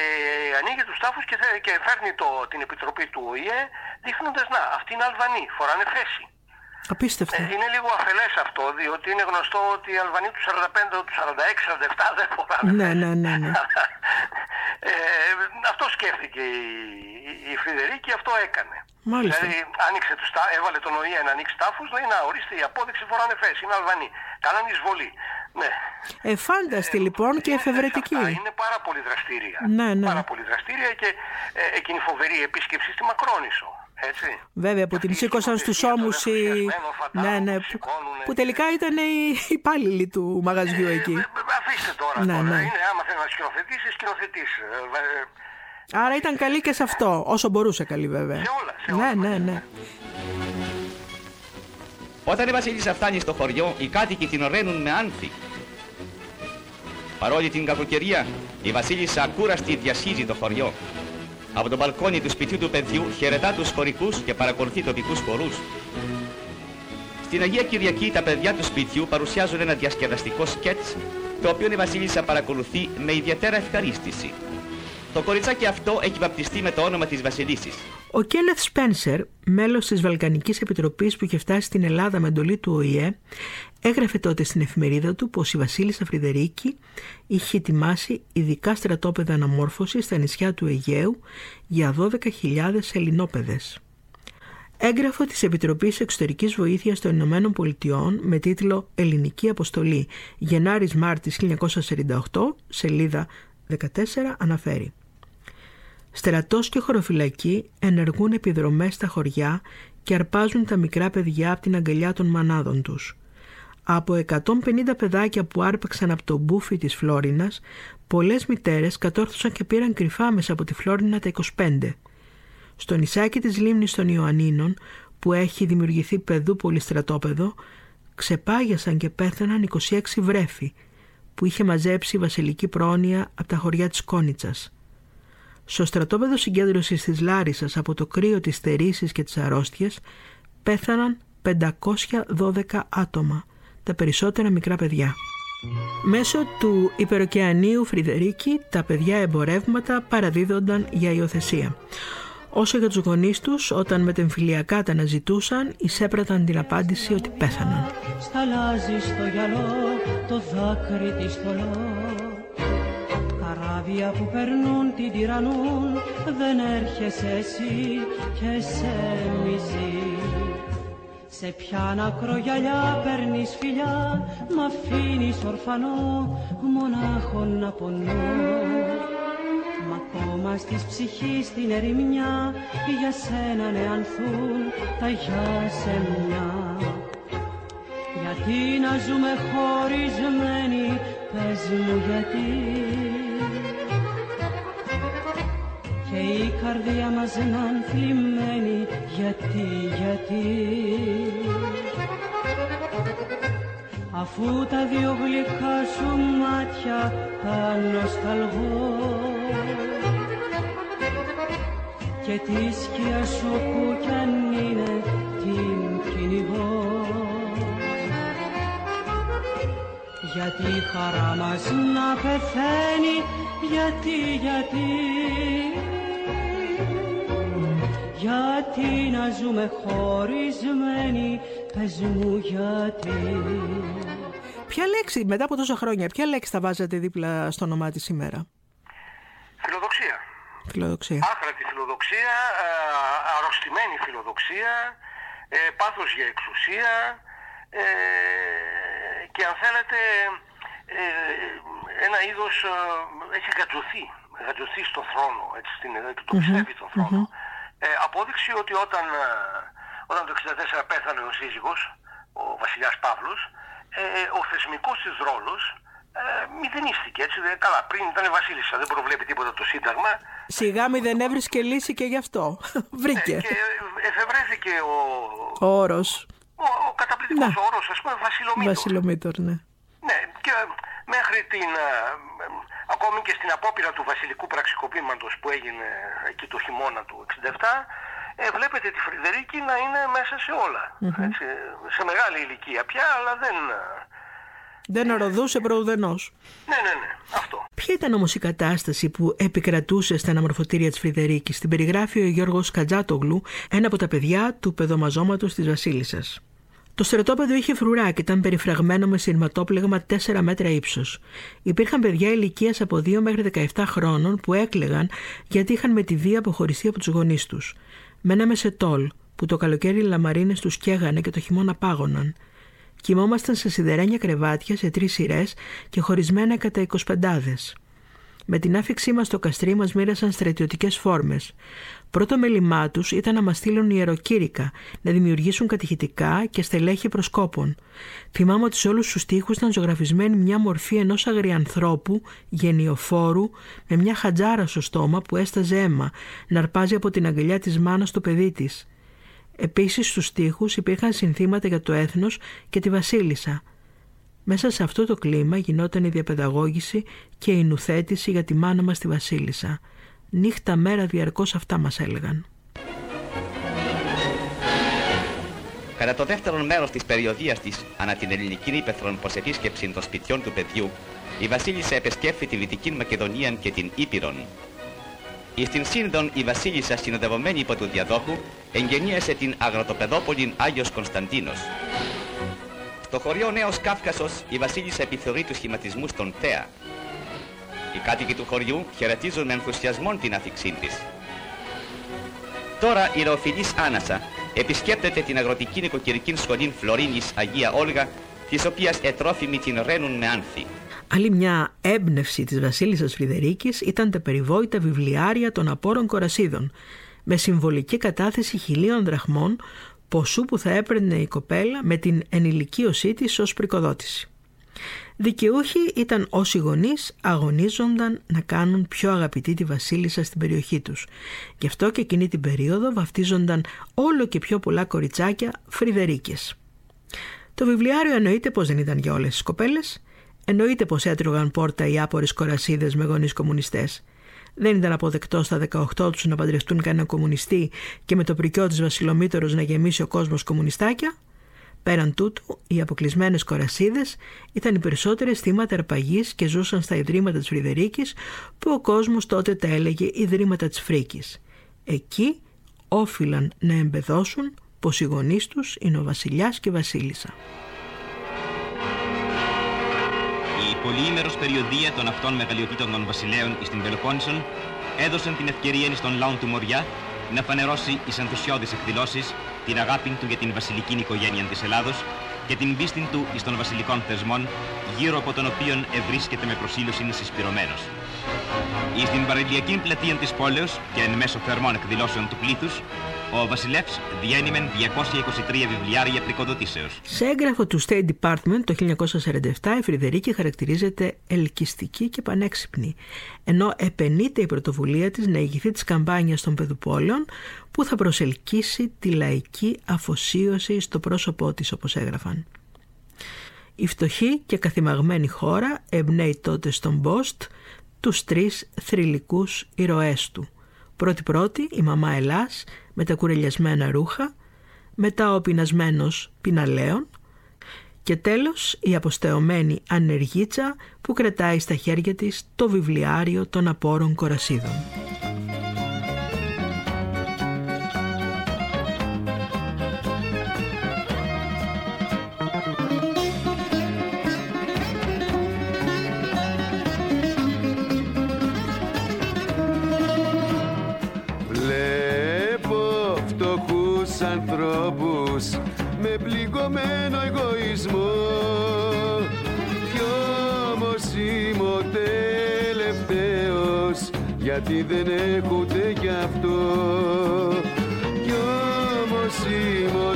ανοίγει τους τάφους και, και φέρνει το, την επιτροπή του ΟΗΕ δείχνοντας να αυτοί είναι Αλβανοί, φοράνε φέση. Απίστευτο. Ε, είναι λίγο αφελές αυτό, διότι είναι γνωστό ότι οι Αλβανοί του 45, του 46, 47 δεν φοράνε. Ναι, ναι, ναι. ναι. ε, αυτό σκέφτηκε η, η, η Φρυδερίκη, αυτό έκανε. Μάλιστα. Δηλαδή άνοιξε τους, έβαλε τον ΟΗΕ να ανοίξει τάφους, λέει να ορίστε η απόδειξη φοράνε φέση, είναι Αλβανοί. Κάνανε εισβολή. Ναι. Εφάνταστη λοιπόν και εφευρετική. Είναι πάρα πολύ δραστήρια. Ναι, ναι. Πάρα πολύ δραστήρια και ε, εκείνη φοβερή επίσκεψη στη Μακρόνισο. Έτσι. Βέβαια που την σήκωσαν στους ώμους οι... Ναι, ναι, που, που τελικά ήταν οι υπάλληλοι του μαγαζιού εκεί. Ε, αφήστε τώρα, ναι, τώρα. Ναι. Είναι, άμα θέλει να σκηνοθετήσεις, σκηνοθετήσεις. Ε, Άρα ήταν καλή και σε αυτό, όσο μπορούσε καλή βέβαια. Σε όλα, σε όλα. Ναι, ναι, ναι. Όταν η Βασίλισσα φτάνει στο χωριό, οι κάτοικοι την ορένουν με άνθη. Παρόλη την κακοκαιρία, η Βασίλισσα ακούραστη διασχίζει το χωριό. Από το μπαλκόνι του σπιτιού του παιδιού χαιρετά τους χωρικούς και παρακολουθεί τοπικούς χορούς. Στην Αγία Κυριακή τα παιδιά του σπιτιού παρουσιάζουν ένα διασκεδαστικό σκέτς, το οποίο η Βασίλισσα παρακολουθεί με ιδιαίτερα ευχαρίστηση. Το κοριτσάκι αυτό έχει βαπτιστεί με το όνομα της Βασιλίσης. Ο Κένεθ Σπένσερ, μέλος της Βαλκανικής Επιτροπής που είχε φτάσει στην Ελλάδα με εντολή του ΟΗΕ, έγραφε τότε στην εφημερίδα του πως η Βασίλισσα Φρυδερίκη είχε ετοιμάσει ειδικά στρατόπεδα αναμόρφωσης στα νησιά του Αιγαίου για 12.000 ελληνόπαιδες. Έγγραφο της Επιτροπής Εξωτερικής Βοήθειας των Ηνωμένων Πολιτειών με τίτλο «Ελληνική Αποστολή Γενάρης Μάρτης 1948», σελίδα 14, αναφέρει Στρατός και χωροφυλακοί ενεργούν επιδρομές στα χωριά και αρπάζουν τα μικρά παιδιά από την αγκαλιά των μανάδων τους. Από 150 παιδάκια που άρπαξαν από το μπούφι της Φλόρινας, πολλές μητέρες κατόρθωσαν και πήραν κρυφά μέσα από τη Φλόρινα τα 25. Στο νησάκι της λίμνης των Ιωαννίνων, που έχει δημιουργηθεί παιδού πολυστρατόπεδο, ξεπάγιασαν και πέθαναν 26 βρέφη, που είχε μαζέψει η βασιλική πρόνοια από τα χωριά της Κόνιτσας. Στο στρατόπεδο συγκέντρωσης της Λάρισας από το κρύο της θερήσης και της αρρώστιας πέθαναν 512 άτομα, τα περισσότερα μικρά παιδιά. Μέσω του υπεροκεανίου Φρυδερίκη τα παιδιά εμπορεύματα παραδίδονταν για υιοθεσία. Όσο για τους γονείς τους, όταν μετεμφυλιακά τα αναζητούσαν, εισέπραταν την απάντηση ότι πέθαναν. Σταλάζει στο γυαλό το δάκρυ της θολός Καράβια που περνούν την τυραννούν δεν έρχεσαι εσύ και σε μισή σε ποιαν ακρογιαλιά παίρνεις φιλιά μ' αφήνεις ορφανό μονάχο να πονώ Μ' ακόμα στις ψυχής την ερημιά για σένα νεανθούν τα γεια σε μια Γιατί να ζούμε χωρισμένοι πες μου γιατί και η καρδιά μας να θλιμμένη γιατί, γιατί; Αφού τα δυο γλυκά σου μάτια τα νοσταλγώ. Και τη σκιά σου που κι αν είναι την κυνηγώ γιατί η χαρά μας να πεθαίνει γιατί, γιατί γιατί να ζούμε χωρισμένοι, πες μου γιατί. Ποια λέξη, μετά από τόσα χρόνια, ποια λέξη θα βάζατε δίπλα στο όνομά της σήμερα; Φιλοδοξία. Φιλοδοξία. Άχρατη φιλοδοξία, ε, αρρωστημένη φιλοδοξία, ε, πάθος για εξουσία ε, και αν θέλετε ένα είδος έχει γατζωθεί, γατζωθεί στον θρόνο, έτσι, στην, το πιστεύει τον θρόνο ε, απόδειξη ότι όταν, ε, όταν το 1964 πέθανε ο σύζυγος, ο βασιλιάς Παύλος, ε, ο θεσμικός της ρόλος ε, μηδενίστηκε έτσι. Δεν, καλά, πριν ήταν βασίλισσα, δεν προβλέπει τίποτα το Σύνταγμα. Σιγά δεν έβρισκε λύση και γι' αυτό. Βρήκε. Ε, και εφευρέθηκε ο, ο όρος. Ο, ο καταπληκτικός ναι. όρος, ας πούμε, βασιλομήτωρ. Βασιλομήτωρ, ναι. Ναι, και μέχρι την, ε, ακόμη και στην απόπειρα του βασιλικού πραξικοπήματος που έγινε εκεί το χειμώνα του 67, ε, βλέπετε τη Φρυδερίκη να είναι μέσα σε όλα. Έτσι, σε μεγάλη ηλικία πια, αλλά δεν... Δεν αρροδούσε προουδενός. Ναι, ναι, ναι. Αυτό. Ποια ήταν όμως η κατάσταση που επικρατούσε στα αναμορφωτήρια της Φρυδερίκης; Την περιγράφει ο Γιώργος Κατζάτογλου, ένα από τα παιδιά του παιδομαζώματος της Βασίλισσας. Το στρατόπεδο είχε φρουρά και ήταν περιφραγμένο με σειρματόπλεγμα 4 μέτρα ύψος. Υπήρχαν παιδιά ηλικίας από 2 μέχρι 17 χρόνων που έκλεγαν γιατί είχαν με τη βία αποχωριστεί από τους γονείς τους. Μέναμε σε τόλ, που το καλοκαίρι οι λαμαρίνε του καίγανε και το χειμώνα πάγωναν. Κοιμόμασταν σε σιδερένια κρεβάτια σε τρεις σειρές και χωρισμένα κατά 25 με την άφηξή μας στο καστρί μας μοίρασαν στρατιωτικές φόρμες. Πρώτο μέλημά τους ήταν να μας στείλουν ιεροκήρυκα, να δημιουργήσουν κατηχητικά και στελέχη προσκόπων. Θυμάμαι ότι σε όλους τους τοίχου ήταν ζωγραφισμένη μια μορφή ενός αγριανθρώπου, γενιοφόρου, με μια χατζάρα στο στόμα που έσταζε αίμα, να αρπάζει από την αγκαλιά της μάνας το παιδί της. Επίσης στους τοίχου υπήρχαν συνθήματα για το έθνος και τη Βασίλισσα. Μέσα σε αυτό το κλίμα γινόταν η διαπαιδαγώγηση και η νουθέτηση για τη μάνα μας τη Βασίλισσα. Νύχτα μέρα διαρκώς αυτά μας έλεγαν. Κατά το δεύτερο μέρος της περιοδίας της ανά την ελληνική ύπεθρον προς επίσκεψη των σπιτιών του παιδιού, η Βασίλισσα επεσκέφθη τη Δυτική Μακεδονία και την Ήπειρον. Στην Σύνδον η Βασίλισσα συνοδευομένη υπό του διαδόχου εγγενίασε την αγροτοπεδόπολη Άγιος Κωνσταντίνος. Στο χωριό Νέος Κάφκασος η Βασίλισσα επιθεωρεί τους σχηματισμούς των ΤΕΑ. Οι κάτοικοι του χωριού χαιρετίζουν με ενθουσιασμό την αφήξή της. Τώρα η Ροοφιλής Άνασα επισκέπτεται την αγροτική νοικοκυρική σχολή Φλωρίνης Αγία Όλγα, της οποίας ετρόφιμοι την ρένουν με άνθη. Άλλη μια έμπνευση της βασίλισσας Φρυδερίκης ήταν τα περιβόητα βιβλιάρια των απόρων κορασίδων, με συμβολική κατάθεση χιλίων δραχμών ποσού που θα έπαιρνε η κοπέλα με την ενηλικίωσή της ως πρικοδότηση. Δικαιούχοι ήταν όσοι γονείς αγωνίζονταν να κάνουν πιο αγαπητή τη βασίλισσα στην περιοχή τους. Γι' αυτό και εκείνη την περίοδο βαφτίζονταν όλο και πιο πολλά κοριτσάκια φρυδερίκες. Το βιβλιάριο εννοείται πως δεν ήταν για όλες τις κοπέλες, εννοείται πως έτρωγαν πόρτα οι άπορες κορασίδες με γονείς κομμουνιστές. Δεν ήταν αποδεκτό στα 18 τους να παντρευτούν κανένα κομμουνιστή και με το πρικιό της Βασιλομήτωρος να γεμίσει ο κόσμος κομμουνιστάκια. Πέραν τούτου, οι αποκλεισμένες κορασίδες ήταν οι περισσότερες θύματα αρπαγής και ζούσαν στα ιδρύματα της Φρυδερίκης, που ο κόσμος τότε τα έλεγε Ιδρύματα της Φρίκης. Εκεί όφυλαν να εμπεδώσουν πως οι γονείς τους είναι ο βασιλιάς και η βασίλισσα. Πολυήμερος περιοδία των αυτών μεγαλειοτήτων των βασιλέων εις την Πελοπόννησον έδωσαν την ευκαιρία στον λαό του Μοριά να φανερώσει εις ενθουσιώδεις εκδηλώσεις την αγάπη του για την βασιλική οικογένεια της Ελλάδος και την πίστη του εις των βασιλικών θεσμών, γύρω από τον οποίον ευρίσκεται με προσήλωση συσπηρωμένος. Εις την παραλιακή πλατεία της πόλεως και εν μέσω θερμών εκδηλώσεων του πλήθους, ο βασιλεύς διένυμεν 223 βιβλιάρια πρικοδοτήσεως. Σε έγγραφο του State Department το 1947 η Φρυδερίκη χαρακτηρίζεται ελκυστική και πανέξυπνη, ενώ επενείται η πρωτοβουλία της να ηγηθεί της καμπάνιας των παιδουπόλεων που θα προσελκύσει τη λαϊκή αφοσίωση στο πρόσωπό της όπως έγραφαν. Η φτωχή και καθημαγμένη χώρα εμπνέει τότε στον Μπόστ τους τρεις θρηλυκούς ηρωές του. Πρώτη-πρώτη η μαμά Ελλάς με τα κουρελιασμένα ρούχα, μετά ο πεινασμένος πιναλέων και τέλος η αποστεωμένη ανεργίτσα που κρατάει στα χέρια της το βιβλιάριο των απόρων κορασίδων. Με πληγωμένο εγωισμό. Κι όμως είμαι ο τελευταίος γιατί δεν έχω ούτε κι αυτό. Κι όμως είμαι ο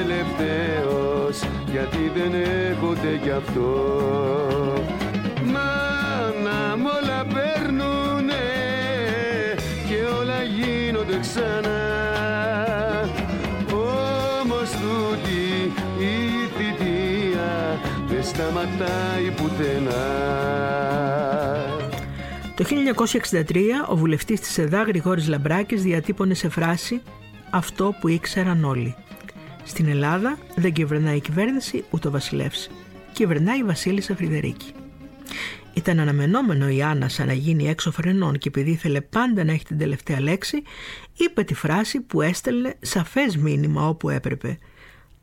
τελευταίος γιατί δεν έχω ούτε κι αυτό σταματάει πουθενά. Το 1963 ο βουλευτής της ΕΔΑ Γρηγόρης Λαμπράκης διατύπωνε σε φράση «Αυτό που ήξεραν όλοι». Στην Ελλάδα δεν κυβερνάει η κυβέρνηση ούτε ο βασιλεύς. Κυβερνάει η βασίλισσα Φρυδερίκη. Ήταν αναμενόμενο η Άννα σαν να γίνει έξω φρενών και επειδή ήθελε πάντα να έχει την τελευταία λέξη, είπε τη φράση που έστελνε σαφές μήνυμα όπου έπρεπε.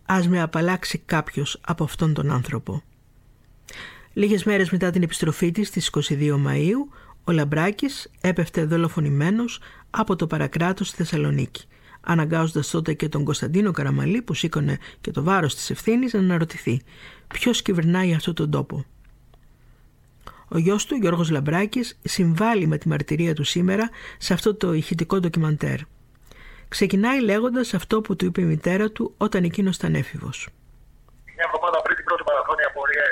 «Ας με απαλλάξει κάποιος από αυτόν τον άνθρωπο». Λίγες μέρες μετά την επιστροφή της στις 22 Μαΐου, ο Λαμπράκης έπεφτε δολοφονημένος από το παρακράτος στη Θεσσαλονίκη, αναγκάζοντας τότε και τον Κωνσταντίνο Καραμαλή που σήκωνε και το βάρος της ευθύνης να αναρωτηθεί ποιος κυβερνάει αυτόν τον τόπο. Ο γιος του, Γιώργος Λαμπράκης, συμβάλλει με τη μαρτυρία του σήμερα σε αυτό το ηχητικό ντοκιμαντέρ. Ξεκινάει λέγοντας αυτό που του είπε η μητέρα του όταν εκείνος ήταν έφηβος. Μια εβδομάδα πριν την πρώτη μαραθώνια πορεία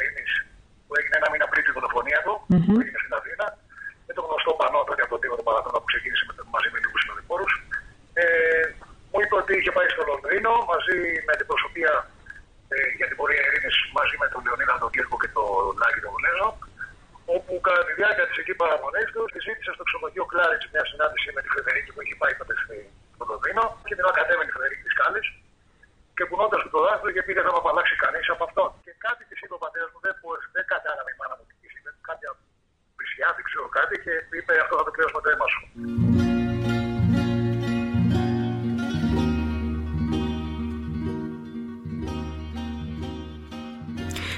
που έγινε ένα μήνα πριν τη δολοφονία του, mm-hmm. που έγινε στην Αθήνα, με το γνωστό πανό τότε από το τύπο του Μαραθώνα που ξεκίνησε με, μαζί με λίγους συνοδοιπόρου. Ε, μου είπε ότι είχε πάει στο Λονδίνο μαζί με την προσωπία ε, για την πορεία ειρήνης μαζί με τον Λεωνίδα τον Κύρκο και τον Λάκη τον Βουλέζο, όπου κατά τη διάρκεια της εκεί παραμονής τους τη ζήτησε στο ξενοδοχείο Κλάριτς μια συνάντηση με τη Φεδερίκη που είχε πάει τότε στο Λονδίνο και την ακατέμενη Φεδερίκη της Κάλης και κουνώντας του το δάχτυλο και πήγε να με απαλλάξει κανείς από αυτόν.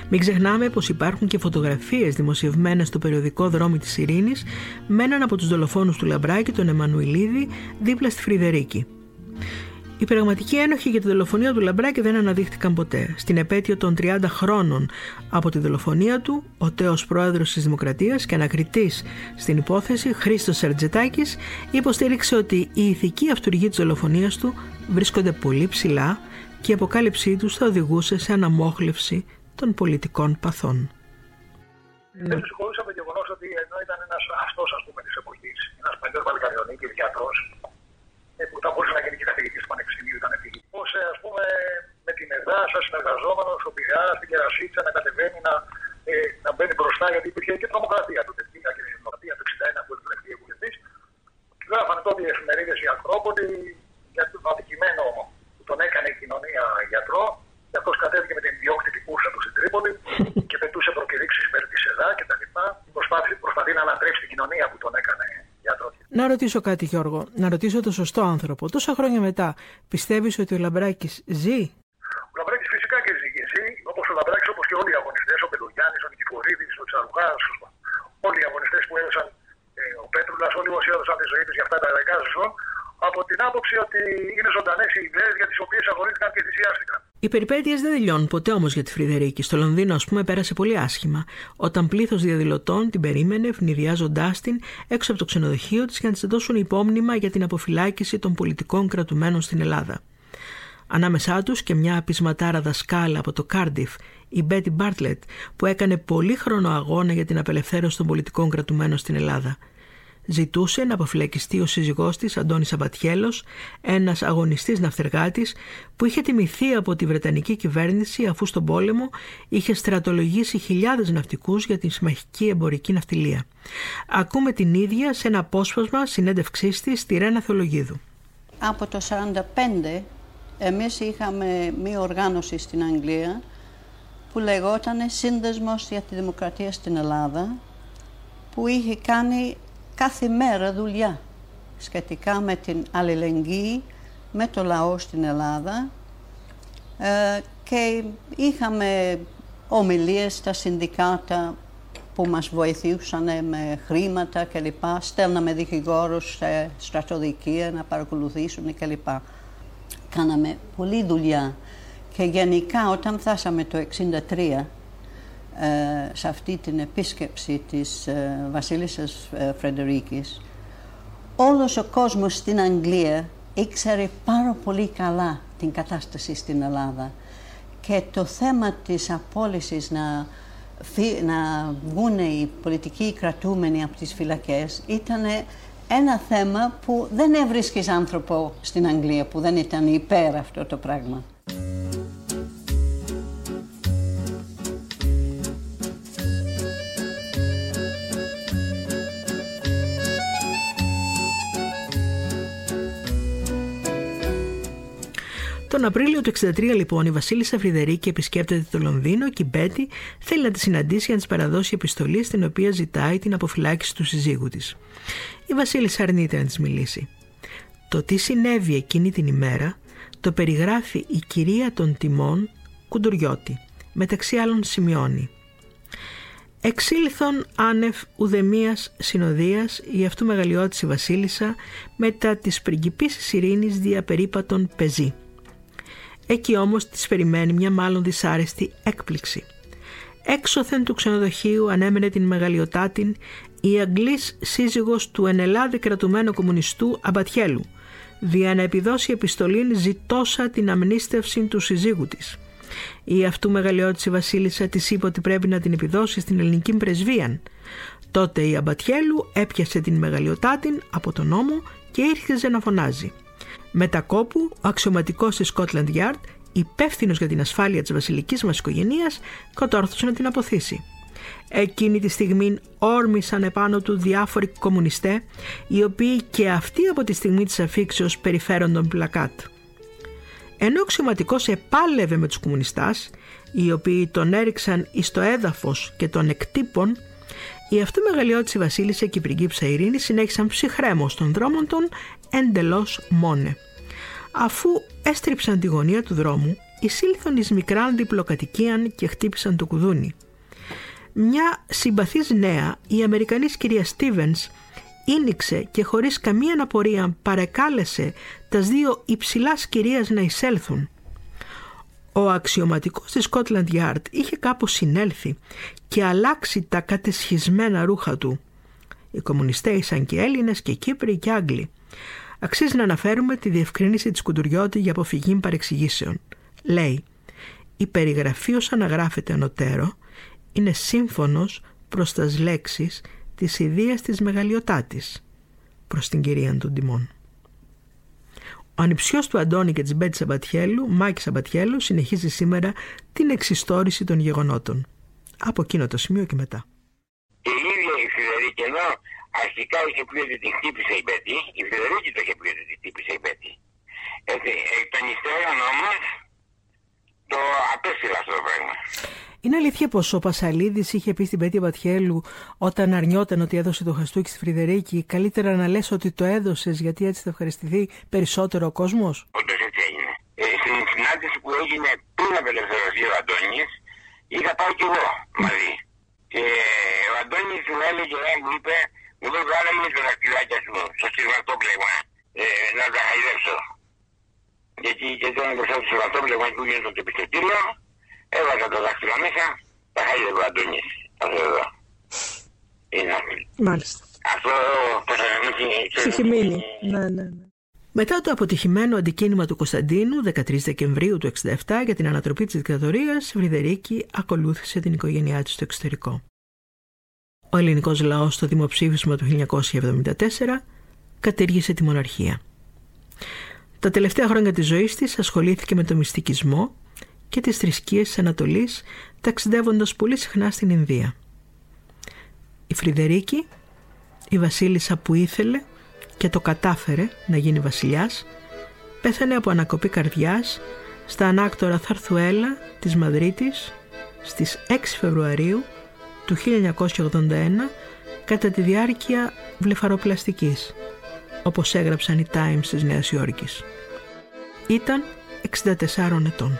Μην ξεχνάμε πως υπάρχουν και φωτογραφίες δημοσιευμένες στο περιοδικό δρόμο της Ειρήνης με έναν από τους δολοφόνους του Λαμπράκη, τον Εμμανουηλίδη, δίπλα στη Φρυδερίκη. Οι πραγματικοί ένοχοι για τη δολοφονία του Λαμπράκη δεν αναδείχθηκαν ποτέ. Στην επέτειο των 30 χρόνων από τη δολοφονία του, ο τέος πρόεδρος της Δημοκρατίας και ανακριτής στην υπόθεση, Χρήστος Σερτζετάκης, υποστήριξε ότι η ηθική αυτούργη της δολοφονίας του βρίσκονται πολύ ψηλά και η αποκάλυψή τους θα οδηγούσε σε αναμόχλευση των πολιτικών παθών. Δεν του συγχωρούσα το γεγονός ότι ενώ ήταν ένας αυτό της εποχής, ένας παλιός Βαλκανιονίκη γιατρός, ε, που θα μπορούσε να γίνει και καθηγητής του Πανεπιστημίου, ήταν φύγει. Πώς, ας πούμε, με την ΕΔΑ, σαν συνεργαζόμενος, ο Πειράς, στην Κερασίτσα να κατεβαίνει, να, ε, να μπαίνει μπροστά, γιατί υπήρχε και τρομοκρατία τότε. Υπήρχε και τρομοκρατία το 61 που εκλέχθηκε βουλευτή. Γράφανε τότε οι εφημερίδες οι Ακρόπολοι για το αδικημένο που τον έκανε η κοινωνία γιατρό. Και αυτό κατέβηκε με την ιδιόκτητη κούρσα του στην Τρίπολη και πετούσε προκηρύξει υπέρ τη ΕΔΑ κτλ. Προσπαθεί, προσπαθεί να ανατρέψει την κοινωνία που τον έκανε γιατρό. Να ρωτήσω κάτι Γιώργο, να ρωτήσω το σωστό άνθρωπο. Τόσα χρόνια μετά, πιστεύεις ότι ο Λαμπράκης ζει; Ο Λαμπράκης φυσικά και ζει. Και ζει όπως ο Λαμπράκης, όπως και όλοι οι αγωνιστές, ο Πελογιάννης, ο Νικηφορίδης, ο Τσαρουγάς, όλοι οι αγωνιστές που έδωσαν, ε, ο Πέτρουλας, όλοι όσοι έδωσαν τη ζωή τους για αυτά τα δεκά ζώων, από την άποψη ότι είναι ζωντανές οι ιδέες για τις οποίες αγωνίστηκαν και θυσιάστηκαν. Οι περιπέτειες δεν τελειώνουν ποτέ όμως για τη Φρειδερίκη. Στο Λονδίνο, ας πούμε, πέρασε πολύ άσχημα. Όταν πλήθος διαδηλωτών την περίμενε, αιφνιδιάζοντάς την έξω από το ξενοδοχείο της για να της δώσουν υπόμνημα για την αποφυλάκηση των πολιτικών κρατουμένων στην Ελλάδα. Ανάμεσά τους και μια πεισματάρα δασκάλα από το Κάρντιφ, η Μπέτι Μπάρτλετ, που έκανε πολύχρονο αγώνα για την απελευθέρωση των πολιτικών κρατουμένων στην Ελλάδα ζητούσε να αποφυλακιστεί ο σύζυγός της Αντώνης Σαμπατιέλος, ένας αγωνιστής ναυτεργάτης που είχε τιμηθεί από τη Βρετανική κυβέρνηση αφού στον πόλεμο είχε στρατολογήσει χιλιάδες ναυτικούς για την συμμαχική εμπορική ναυτιλία. Ακούμε την ίδια σε ένα απόσπασμα συνέντευξής της στη Ρένα Θεολογίδου. Από το 1945 εμείς είχαμε μία οργάνωση στην Αγγλία που λεγόταν Σύνδεσμος για τη Δημοκρατία στην Ελλάδα που είχε κάνει κάθε μέρα δουλειά σχετικά με την αλληλεγγύη με το λαό στην Ελλάδα ε, και είχαμε ομιλίες στα συνδικάτα που μας βοηθούσαν με χρήματα κλπ. Στέλναμε δικηγόρους σε στρατοδικεία να παρακολουθήσουν κλπ. Κάναμε πολλή δουλειά και γενικά όταν φτάσαμε το 1963 ε, σε αυτή την επίσκεψη της ε, βασίλισσας ε, Φρεντερίκης όλος ο κόσμος στην Αγγλία ήξερε πάρα πολύ καλά την κατάσταση στην Ελλάδα και το θέμα της απόλυσης να, να βγουν οι πολιτικοί κρατούμενοι από τις φυλακές ήταν ένα θέμα που δεν έβρισκες άνθρωπο στην Αγγλία που δεν ήταν υπέρ αυτό το πράγμα. Τον Απρίλιο του 1963 λοιπόν η Βασίλισσα Φρυδερίκη επισκέπτεται το Λονδίνο και η Μπέτη θέλει να τη συναντήσει για να της παραδώσει επιστολή στην οποία ζητάει την αποφυλάκηση του συζύγου της. Η Βασίλισσα αρνείται να της μιλήσει. Το τι συνέβη εκείνη την ημέρα το περιγράφει η κυρία των τιμών Κουντουριώτη, μεταξύ άλλων σημειώνει. Εξήλθον άνευ ουδεμίας συνοδείας η αυτού μεγαλειώτηση βασίλισσα μετά της πριγκιπής ειρήνης διαπερίπατον πεζή. Εκεί όμως της περιμένει μια μάλλον δυσάρεστη έκπληξη. Έξωθεν του ξενοδοχείου ανέμενε την μεγαλειοτάτην η Αγγλής σύζυγος του ενελάδη κρατουμένου κομμουνιστού Αμπατιέλου, δια να επιδώσει επιστολήν ζητώσα την αμνίστευση του συζύγου της. Η αυτού μεγαλειώτηση βασίλισσα της είπε ότι πρέπει να την επιδώσει στην ελληνική πρεσβεία. Τότε η Αμπατιέλου έπιασε την μεγαλειοτάτην από τον νόμο και ήρθε να φωνάζει. Μετακόπου, ο αξιωματικός τη Scotland Yard, υπεύθυνος για την ασφάλεια της βασιλικής μας οικογένειας, κατόρθωσε να την αποθήσει. Εκείνη τη στιγμή όρμησαν επάνω του διάφοροι κομμουνιστέ, οι οποίοι και αυτοί από τη στιγμή της αφήξεως περιφέρονταν πλακάτ. Ενώ ο αξιωματικός επάλευε με τους κομμουνιστάς, οι οποίοι τον έριξαν εις το έδαφος και τον εκτύπων, η αυτού μεγαλειώτηση βασίλισσα και η πριγκίψα Ειρήνη συνέχισαν ψυχρέμω των δρόμων των εντελώς μόνε. Αφού έστριψαν τη γωνία του δρόμου, εισήλθαν εις μικράν διπλοκατοικίαν και χτύπησαν το κουδούνι. Μια συμπαθής νέα, η Αμερικανής κυρία Στίβενς, ίνιξε και χωρίς καμία αναπορία παρεκάλεσε τας δύο υψηλάς κυρίας να εισέλθουν. Ο αξιωματικός της Scotland Yard είχε κάπως συνέλθει και αλλάξει τα κατεσχισμένα ρούχα του. Οι κομμουνιστές ήσαν και Έλληνες και Κύπροι και Άγγλοι. Αξίζει να αναφέρουμε τη διευκρίνηση της Κουντουριώτη για αποφυγή παρεξηγήσεων. Λέει «Η περιγραφή ως αναγράφεται ανωτέρω είναι σύμφωνος προς τας λέξεις της ιδίας της μεγαλειοτάτης» προς την κυρία των τιμών. Ο ανιψιός του Αντώνη και της Μπέτη Σαμπατιέλου, Μάκη Σαμπατιέλου, συνεχίζει σήμερα την εξιστόρηση των γεγονότων. Από εκείνο το σημείο και μετά. Η ίδια η Φιδερίκη ενώ αρχικά είχε πει ότι την χτύπησε η Μπέτη, η Φιδερίκη το είχε πει ότι την χτύπησε η Μπέτη. Έτσι, εκ των υστέρων όμως το απέστειλα αυτό το πράγμα. Είναι αλήθεια πως ο Πασαλίδης είχε πει στην Πέτια Πατιέλου, όταν αρνιόταν ότι έδωσε το χαστούκι στη Φρυδερίκη, καλύτερα να λες ότι το έδωσες γιατί έτσι θα ευχαριστηθεί περισσότερο ο κόσμος. Όντως έτσι έγινε. Ε, στην συνάντηση που έγινε πριν απελευθερωθεί ο Αντώνης, είχα πάει κι εγώ μαζί. Και ο Αντώνης μου έλεγε, ε, μου είπε, μου λέει, βάλε μου τα δακτυλάκια σου στο σειρματόπλεγμα ε, να τα χαϊδέψω. Γιατί και όταν μπροστά στο σειρματόπλεγμα που γίνεται το επιστοτήριο, έβαζα το δάχτυλο μέσα, τα χαϊδεύω ο Αντώνης. Αυτό εδώ. Είναι Μάλιστα. αυτό πώς θα Σου έχει μείνει. Ναι, ναι, ναι. Μετά το αποτυχημένο αντικίνημα του Κωνσταντίνου, 13 Δεκεμβρίου του 1967, για την ανατροπή της δικτατορίας, η Βρυδερίκη ακολούθησε την οικογένειά της στο εξωτερικό. Ο ελληνικός λαός στο δημοψήφισμα του 1974 κατήργησε τη μοναρχία. Τα τελευταία χρόνια της ζωής της ασχολήθηκε με το μυστικισμό και τις θρησκείες της Ανατολής, ταξιδεύοντας πολύ συχνά στην Ινδία. Η Φρυδερίκη, η βασίλισσα που ήθελε και το κατάφερε να γίνει βασιλιάς, πέθανε από ανακοπή καρδιάς στα ανάκτορα Θαρθουέλα της Μαδρίτης στις 6 Φεβρουαρίου του 1981 κατά τη διάρκεια βλεφαροπλαστικής, όπως έγραψαν οι Times της Νέας Υόρκης. Ήταν 64 ετών.